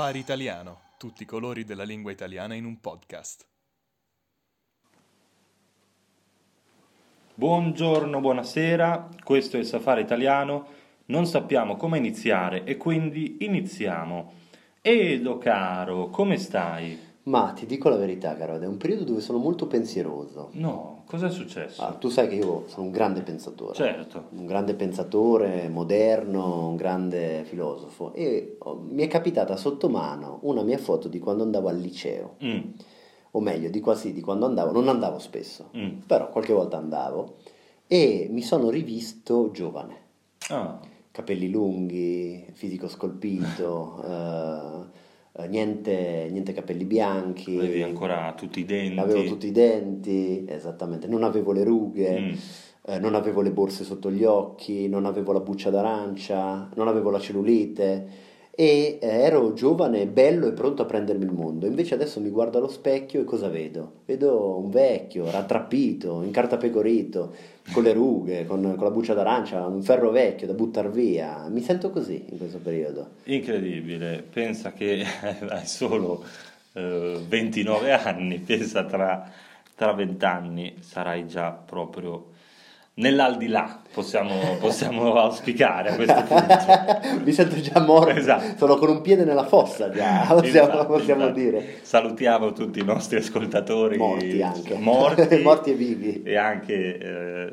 Safari Italiano, tutti i colori della lingua italiana in un podcast. Buongiorno, buonasera, questo è il Safari Italiano, non sappiamo come iniziare e quindi iniziamo. Edo caro, come stai? Ma ti dico la verità, caro, è un periodo dove sono molto pensieroso. No, cosa è successo? Ah, tu sai che io sono un grande pensatore. Certo. Un grande pensatore, moderno, un grande filosofo. E oh, mi è capitata sotto mano una mia foto di quando andavo al liceo. Mm, O meglio, di quasi di quando andavo. Non andavo spesso, mm. però qualche volta andavo. E mi sono rivisto giovane. Ah, Capelli lunghi, fisico scolpito, eh, eh, niente, niente capelli bianchi. avevi ancora tutti i denti. Avevo tutti i denti, esattamente, non avevo le rughe, Mm. eh, non avevo le borse sotto gli occhi, non avevo la buccia d'arancia, non avevo la cellulite e ero giovane, bello e pronto a prendermi il mondo. Invece adesso mi guardo allo specchio e cosa vedo? Vedo un vecchio, rattrappito, incartapecorito, con le rughe, con, con la buccia d'arancia, un ferro vecchio da buttare via. Mi sento così in questo periodo. Incredibile, pensa che hai solo eh, 29 anni, pensa tra, tra 20 anni sarai già proprio nell'aldilà, possiamo, possiamo auspicare a questo punto. Mi sento già morto, Esatto. sono con un piede nella fossa già, possiamo, Infatti, possiamo infatti. dire. Salutiamo tutti i nostri ascoltatori Morti anche. morti, Morti e vivi. e anche eh,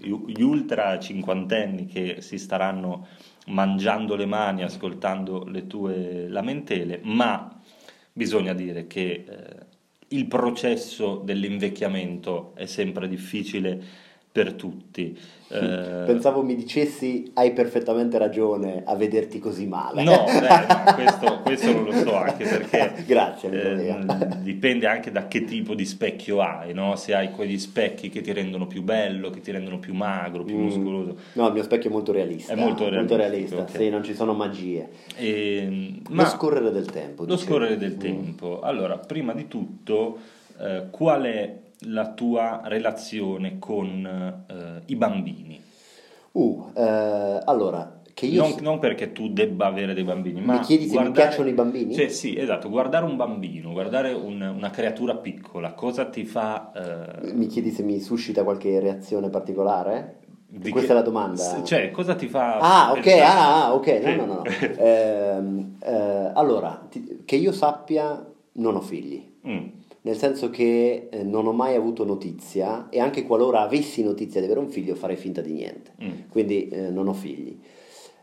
gli ultra cinquantenni che si staranno mangiando le mani ascoltando le tue lamentele, ma bisogna dire che eh, il processo dell'invecchiamento è sempre difficile per tutti. Eh, Pensavo mi dicessi hai perfettamente ragione a vederti così male. No, beh, no, questo, questo non lo so anche perché Grazie, eh, dipende anche da che tipo di specchio hai, no? se hai quegli specchi che ti rendono più bello, che ti rendono più magro, più Mm. muscoloso. No, il mio specchio è molto realista. È molto realistico, realista, ok. sì, non ci sono magie. E, Lo scorrere del tempo. Lo dicevo. scorrere del Mm. tempo. Allora, prima di tutto, eh, qual è la tua relazione con eh, i bambini? Uh, eh, allora, che io... Non, non perché tu debba avere dei bambini, ma Mi chiedi se mi guardare- piacciono i bambini? Cioè, sì, esatto, guardare un bambino, guardare un- una creatura piccola, cosa ti fa... eh, Mi chiedi se mi suscita qualche reazione particolare? di Questa che- è la domanda. Cioè, cosa ti fa... Ah, ok, pensare- ah, ah, ok, no, no, no. no. Ehm, eh, allora, ti- che io sappia, non ho figli. Mm, Nel senso che eh, non ho mai avuto notizia e anche qualora avessi notizia di avere un figlio farei finta di niente. mm, Quindi eh, non ho figli.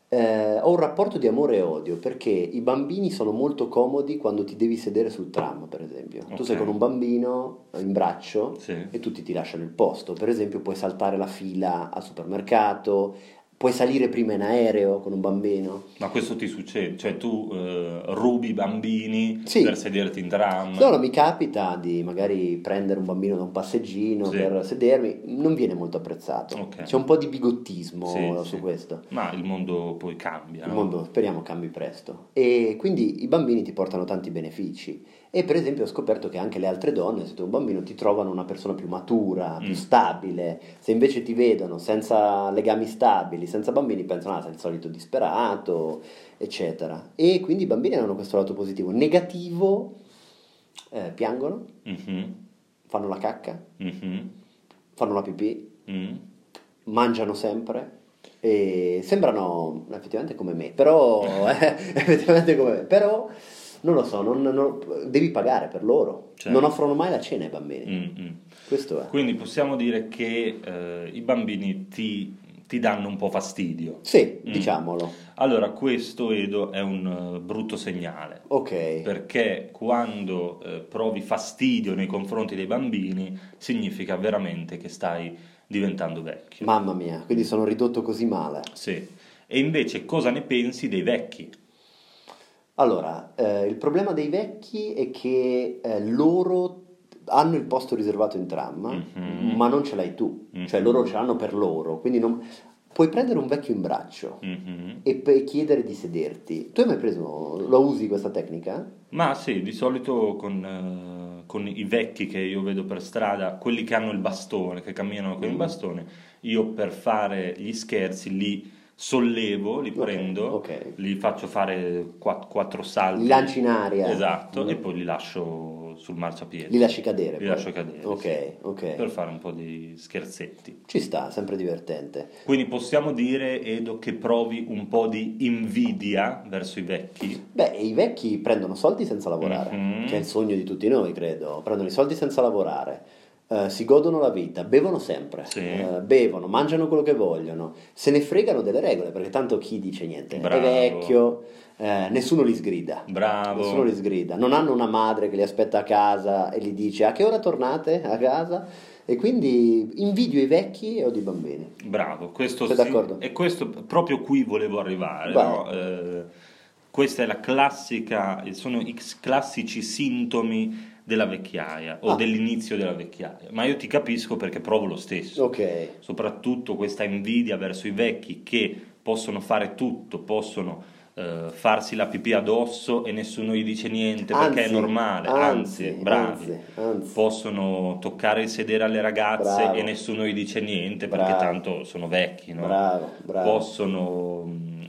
Eh, ho un rapporto di amore e odio perché i bambini sono molto comodi quando ti devi sedere sul tram, per esempio. Tu sei con un bambino in braccio Sì. e tutti ti lasciano il posto. Per esempio, puoi saltare la fila al supermercato, puoi salire prima in aereo con un bambino. Ma questo ti succede? Cioè, tu eh, rubi bambini Sì. per sederti in tram? No, no, mi capita di magari prendere un bambino da un passeggino Sì. per sedermi, non viene molto apprezzato. Ok. C'è un po' di bigottismo Sì, su questo. Ma il mondo poi cambia, Il no? mondo speriamo cambi presto. E quindi i bambini ti portano tanti benefici. E per esempio ho scoperto che anche le altre donne, se tu hai un bambino, ti trovano una persona più matura, più Mm. stabile. Se invece ti vedono senza legami stabili, senza bambini, pensano, ah, sei il solito disperato, eccetera. E quindi i bambini hanno questo lato positivo. Negativo, eh, piangono, Mhm, fanno la cacca, mhm, fanno la pipì, mm. mangiano sempre e sembrano effettivamente come me, però effettivamente come me, però non lo so, non- non- devi pagare per loro. Certo. Non offrono mai la cena ai bambini. Mm, mm. Questo è. Quindi possiamo dire che eh, i bambini ti, ti danno un po' fastidio. Sì, Mm. diciamolo. Allora, questo Edo è un eh, brutto segnale. Ok. Perché quando eh, provi fastidio nei confronti dei bambini significa veramente che stai diventando vecchio. Mamma mia, quindi sono ridotto così male. Sì. E invece cosa ne pensi dei vecchi? Allora, eh, il problema dei vecchi è che eh, loro hanno il posto riservato in tram, Mhm. ma non ce l'hai tu, Mhm. cioè loro ce l'hanno per loro, quindi non... puoi prendere un vecchio in braccio Mhm. e pe- chiedere di sederti. Tu hai mai preso, lo usi questa tecnica? Ma sì, di solito con, eh, con i vecchi che io vedo per strada, quelli che hanno il bastone, che camminano con il Mm. bastone, io per fare gli scherzi li sollevo, li Ok, prendo, ok. li faccio fare quatt- quattro salti. Li lanci in aria. Esatto, Mm. e poi li lascio sul marciapiede. Li lasci cadere. Li poi. lascio cadere, Ok, sì. ok. Per fare un po' di scherzetti. Ci sta, sempre divertente. Quindi possiamo dire, Edo, che provi un po' di invidia verso i vecchi? Beh, i vecchi prendono soldi senza lavorare, Mhm. che è il sogno di tutti noi, credo. Prendono i soldi senza lavorare, eh, si godono la vita, bevono sempre, Sì. eh, bevono, mangiano quello che vogliono, se ne fregano delle regole, perché tanto chi dice niente? Bravo. È vecchio, eh, nessuno li sgrida. Bravo. Nessuno li sgrida, non hanno una madre che li aspetta a casa e gli dice a che ora tornate a casa? E quindi invidio i vecchi e odio i bambini. Bravo, questo Sei sì, d'accordo? e questo proprio qui volevo arrivare. No? Eh, questa è la classica, sono i classici sintomi della vecchiaia o Ah. dell'inizio della vecchiaia, ma io ti capisco perché provo lo stesso. Ok, Soprattutto questa invidia verso i vecchi che possono fare tutto, possono eh, farsi la pipì addosso e nessuno gli dice niente perché è Anzi, normale, anzi, anzi, bravi. anzi, anzi. Possono toccare il sedere alle ragazze Bravo. e nessuno gli dice niente perché Bravo. tanto sono vecchi, no? bravo. Possono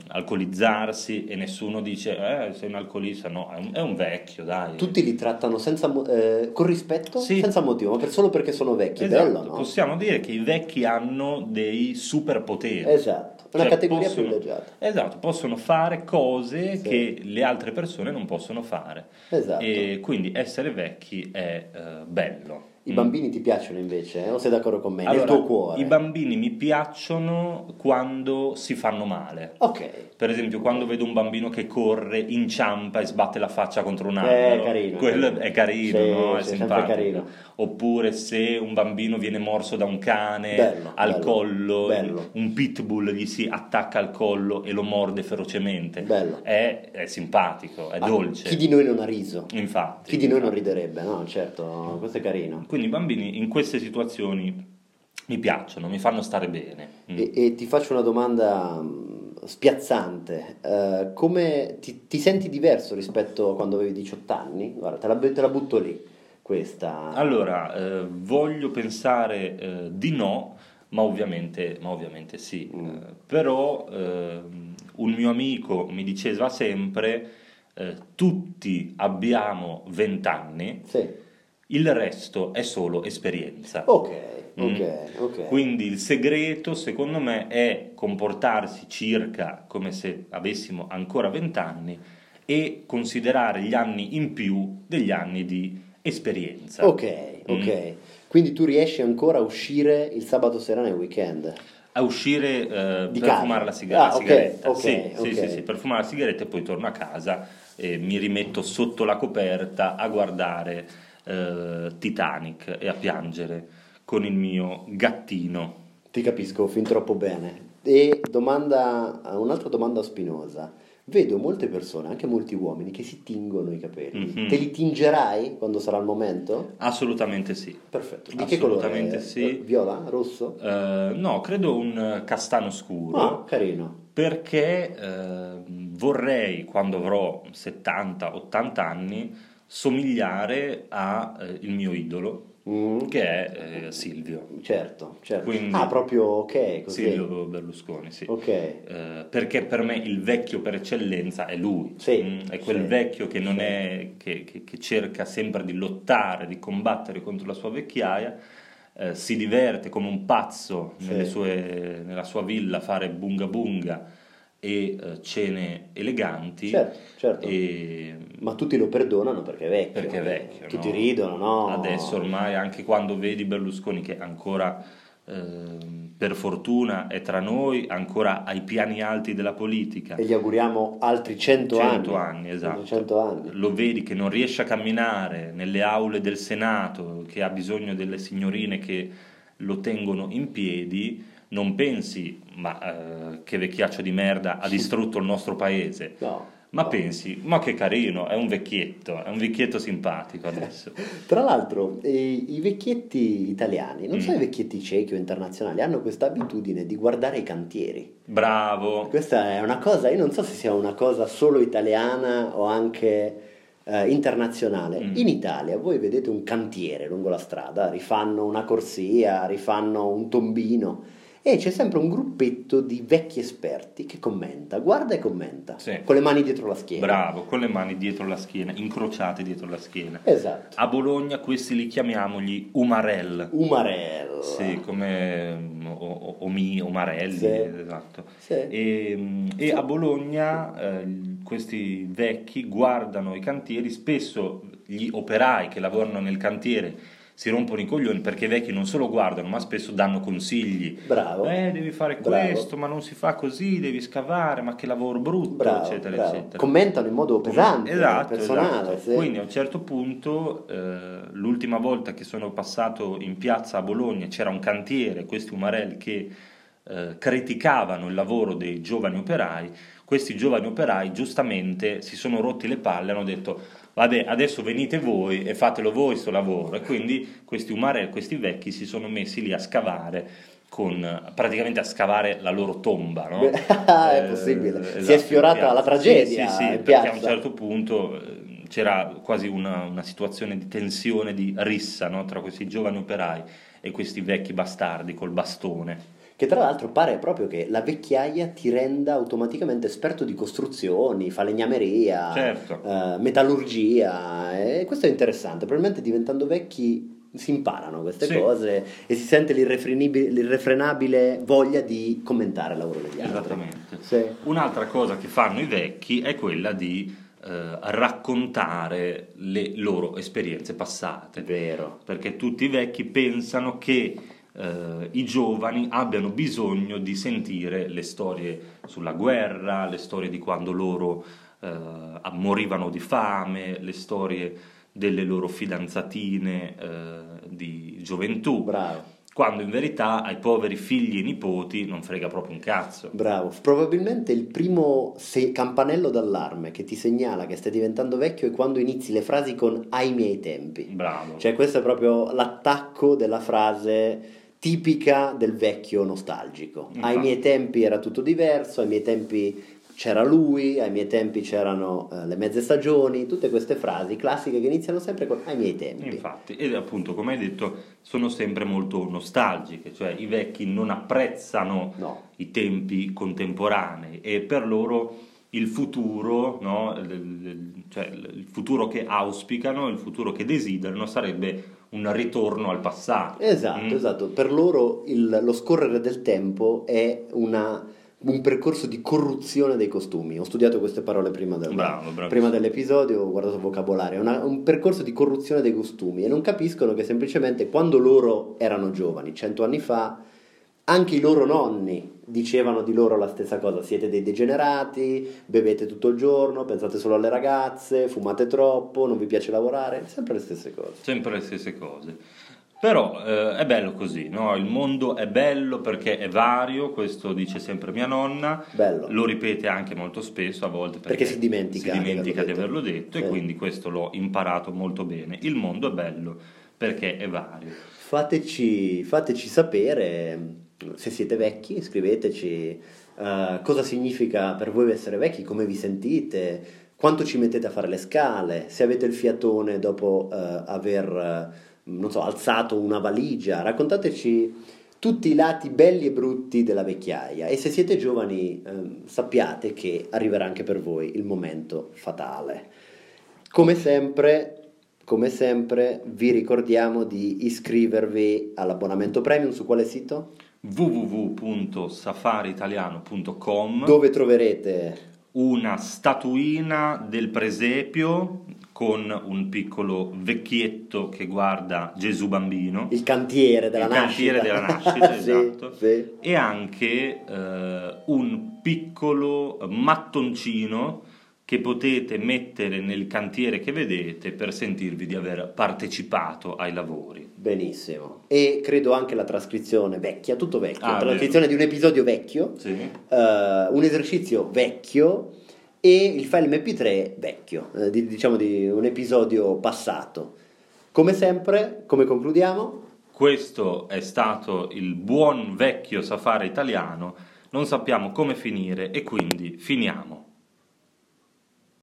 alcolizzarsi e nessuno dice eh, sei un alcolista, no, è un, è un vecchio, dai. Tutti li trattano senza eh, con rispetto, Sì. senza motivo, ma per- solo perché sono vecchi. Esatto, Bello, no? possiamo dire che i vecchi hanno dei superpoteri. Esatto, una Cioè, categoria possono- privilegiata. Esatto, possono fare cose Sì. che le altre persone non possono fare. Esatto. E quindi essere vecchi è eh, bello. I Mm. bambini ti piacciono invece? eh? O sei d'accordo con me? Allora, Nel tuo cuore? I bambini mi piacciono quando si fanno male. Ok. Per esempio, quando vedo un bambino che corre, inciampa e sbatte la faccia contro un Eh, albero, carino, quello carino. è carino, Sì, no? è sì, simpatico. carino. Oppure se un bambino viene morso da un cane Bello, al bello, collo, bello. un pitbull gli si attacca al collo e lo morde ferocemente, Bello. È, è simpatico, è Ah, dolce. Chi di noi non ha riso? Infatti. Chi di noi non riderebbe? No, certo, questo è carino. Quindi i bambini in queste situazioni mi piacciono, mi fanno stare bene. Mm. E, e ti faccio una domanda mh, spiazzante. Eh, come ti, ti senti diverso rispetto a quando avevi 18 anni? Guarda, te la, te la butto lì, questa. Allora, eh, voglio pensare eh, di no, ma ovviamente, ma ovviamente sì. Mm. Eh, però ehm, un mio amico mi diceva sempre, eh, tutti abbiamo 20 anni, Sì. Il resto è solo esperienza. Ok, Mm. ok, ok. Quindi il segreto, secondo me, è comportarsi circa come se avessimo ancora 20 anni e considerare gli anni in più degli anni di esperienza. Ok, ok. Quindi tu riesci ancora a uscire il sabato sera nel weekend? A uscire eh, per casa. fumare la, siga- Ah, la sigaretta. ok, sì, sì, sì, sì, per fumare la sigaretta e poi torno a casa e mi rimetto sotto la coperta a guardare eh, Titanic e a piangere con il mio gattino. Ti capisco fin troppo bene. E domanda, un'altra domanda spinosa. Vedo molte persone, anche molti uomini, che si tingono i capelli. Mhm. Te li tingerai quando sarà il momento? Assolutamente sì. Perfetto. Di che colore? Assolutamente sì. Eh, Viola? Rosso? Eh, no, credo un castano scuro. Ah, carino. perché eh, vorrei, quando avrò 70-80 anni, somigliare al mio idolo, Mm, che è eh, Silvio. certo, certo. Quindi- ah, proprio ok, così. Silvio Berlusconi, sì. Ok. Eh, perché per me il vecchio per eccellenza è lui, Sì, Mm, è quel sì, vecchio che, non sì. è, che, che- che cerca sempre di lottare, di combattere contro la sua vecchiaia, eh, si diverte come un pazzo sue- nella sua villa a fare bunga bunga e eh, cene eleganti, Certo, certo. e- Ma tutti lo perdonano perché è vecchio. perché è vecchio. Tutti no? ridono, no? Adesso ormai anche quando vedi Berlusconi che ancora ehm, per fortuna è tra noi, ancora ai piani alti della politica. E gli auguriamo altri 100, 100 anni. anni, esatto. 100 anni. Lo vedi che non riesce a camminare nelle aule del Senato, che ha bisogno delle signorine che lo tengono in piedi, non pensi, ma eh, che vecchiaccio di merda ha distrutto il nostro paese. No. Ma pensi, ma che carino, è un vecchietto, è un vecchietto simpatico adesso. Tra l'altro, eh, i vecchietti italiani, non so Mm. i vecchietti ciechi o internazionali, hanno questa abitudine di guardare i cantieri. Bravo, Questa è una cosa, io non so se sia una cosa solo italiana o anche eh, internazionale. Mm. In Italia voi vedete un cantiere lungo la strada, rifanno una corsia, rifanno un tombino e c'è sempre un gruppetto di vecchi esperti che commenta, guarda e commenta, Sì. con le mani dietro la schiena. Bravo, con le mani dietro la schiena, incrociate dietro la schiena. Esatto. A Bologna questi li chiamiamoli umarell. Umarella. Sì, come mm, omi, omarelli, Sì. esatto. Sì. E, mm, e a Bologna eh, questi vecchi guardano i cantieri, spesso gli operai che lavorano nel cantiere si rompono i coglioni perché i vecchi non solo guardano, ma spesso danno consigli. Bravo. Eh, devi fare Bravo. questo, ma non si fa così, devi scavare, ma che lavoro brutto, Bravo, eccetera, bravo. eccetera. Commentano in modo pesante, Esatto, personale. esatto. sì. Quindi a un certo punto, eh, l'ultima volta che sono passato in piazza a Bologna, c'era un cantiere, questi umarelli che eh, criticavano il lavoro dei giovani operai. Questi giovani operai giustamente si sono rotti le palle hanno detto vabbè adesso venite voi e fatelo voi sto lavoro e quindi questi umarelli, questi vecchi si sono messi lì a scavare con, praticamente a scavare la loro tomba no? È Eh, possibile. Si è esatto, sfiorata la tragedia Sì, sì, sì, perché a un certo punto eh, c'era quasi una, una situazione di tensione, di rissa no, tra questi giovani operai e questi vecchi bastardi col bastone. Che tra l'altro pare proprio che la vecchiaia ti renda automaticamente esperto di costruzioni, falegnameria, Certo. eh, metallurgia. E questo è interessante. Probabilmente diventando vecchi si imparano queste Sì. cose e si sente l'irrefrenabile voglia di commentare il lavoro degli altri. Esattamente. Sì. Un'altra cosa che fanno i vecchi è quella di eh, raccontare le loro esperienze passate. Vero. perché tutti i vecchi pensano che eh, i giovani abbiano bisogno di sentire le storie sulla guerra, le storie di quando loro eh, morivano di fame, le storie delle loro fidanzatine eh, di gioventù, Bravo. quando in verità ai poveri figli e nipoti non frega proprio un cazzo. Bravo, probabilmente il primo se- campanello d'allarme che ti segnala che stai diventando vecchio è quando inizi le frasi con ai miei tempi. Bravo. Cioè questo è proprio l'attacco della frase tipica del vecchio nostalgico. Ai Infatti. miei tempi era tutto diverso, ai miei tempi c'era lui, ai miei tempi c'erano eh, le mezze stagioni, tutte queste frasi classiche che iniziano sempre con ai miei tempi. Infatti, ed appunto, come hai detto, sono sempre molto nostalgiche, cioè i vecchi non apprezzano No. i tempi contemporanei e per loro il futuro, no, cioè il futuro che auspicano, il futuro che desiderano sarebbe un ritorno al passato. Esatto, Mm? esatto. Per loro il- lo scorrere del tempo è una- un percorso di corruzione dei costumi. Ho studiato queste parole prima, del- Bravo, prima dell'episodio, ho guardato il vocabolario. È una- un percorso di corruzione dei costumi e non capiscono che semplicemente quando loro erano giovani, cento anni fa, anche i loro nonni dicevano di loro la stessa cosa, siete dei degenerati, bevete tutto il giorno, pensate solo alle ragazze, fumate troppo, non vi piace lavorare, sempre le stesse cose. Sempre le stesse cose. Però eh, è bello così, no? il mondo è bello perché è vario, questo dice sempre mia nonna, Bello. lo ripete anche molto spesso a volte perché, Perché si dimentica si di dimentica di averlo detto. detto, e quindi questo l'ho imparato molto bene. Il mondo è bello perché è vario. Fateci, fateci sapere se siete vecchi, scriveteci eh, cosa significa per voi essere vecchi, come vi sentite, quanto ci mettete a fare le scale, se avete il fiatone dopo eh, aver non so, alzato una valigia, raccontateci tutti i lati belli e brutti della vecchiaia e se siete giovani ehm, sappiate che arriverà anche per voi il momento fatale. Come sempre, come sempre, vi ricordiamo di iscrivervi all'abbonamento premium su quale sito? www.safariitaliano.com Dove troverete una statuina del presepio con un piccolo vecchietto che guarda Gesù bambino il cantiere della Il nascita. cantiere della nascita, Sì, esatto. sì. e anche eh, un piccolo mattoncino che potete mettere nel cantiere che vedete per sentirvi di aver partecipato ai lavori. Benissimo. E credo anche la trascrizione vecchia, tutto vecchio, Ah, la trascrizione di un episodio vecchio, Sì. eh, un esercizio vecchio e il file MP3 vecchio, eh, di- diciamo di un episodio passato. Come sempre, come concludiamo? Questo è stato il buon vecchio safari italiano, non sappiamo come finire e quindi finiamo.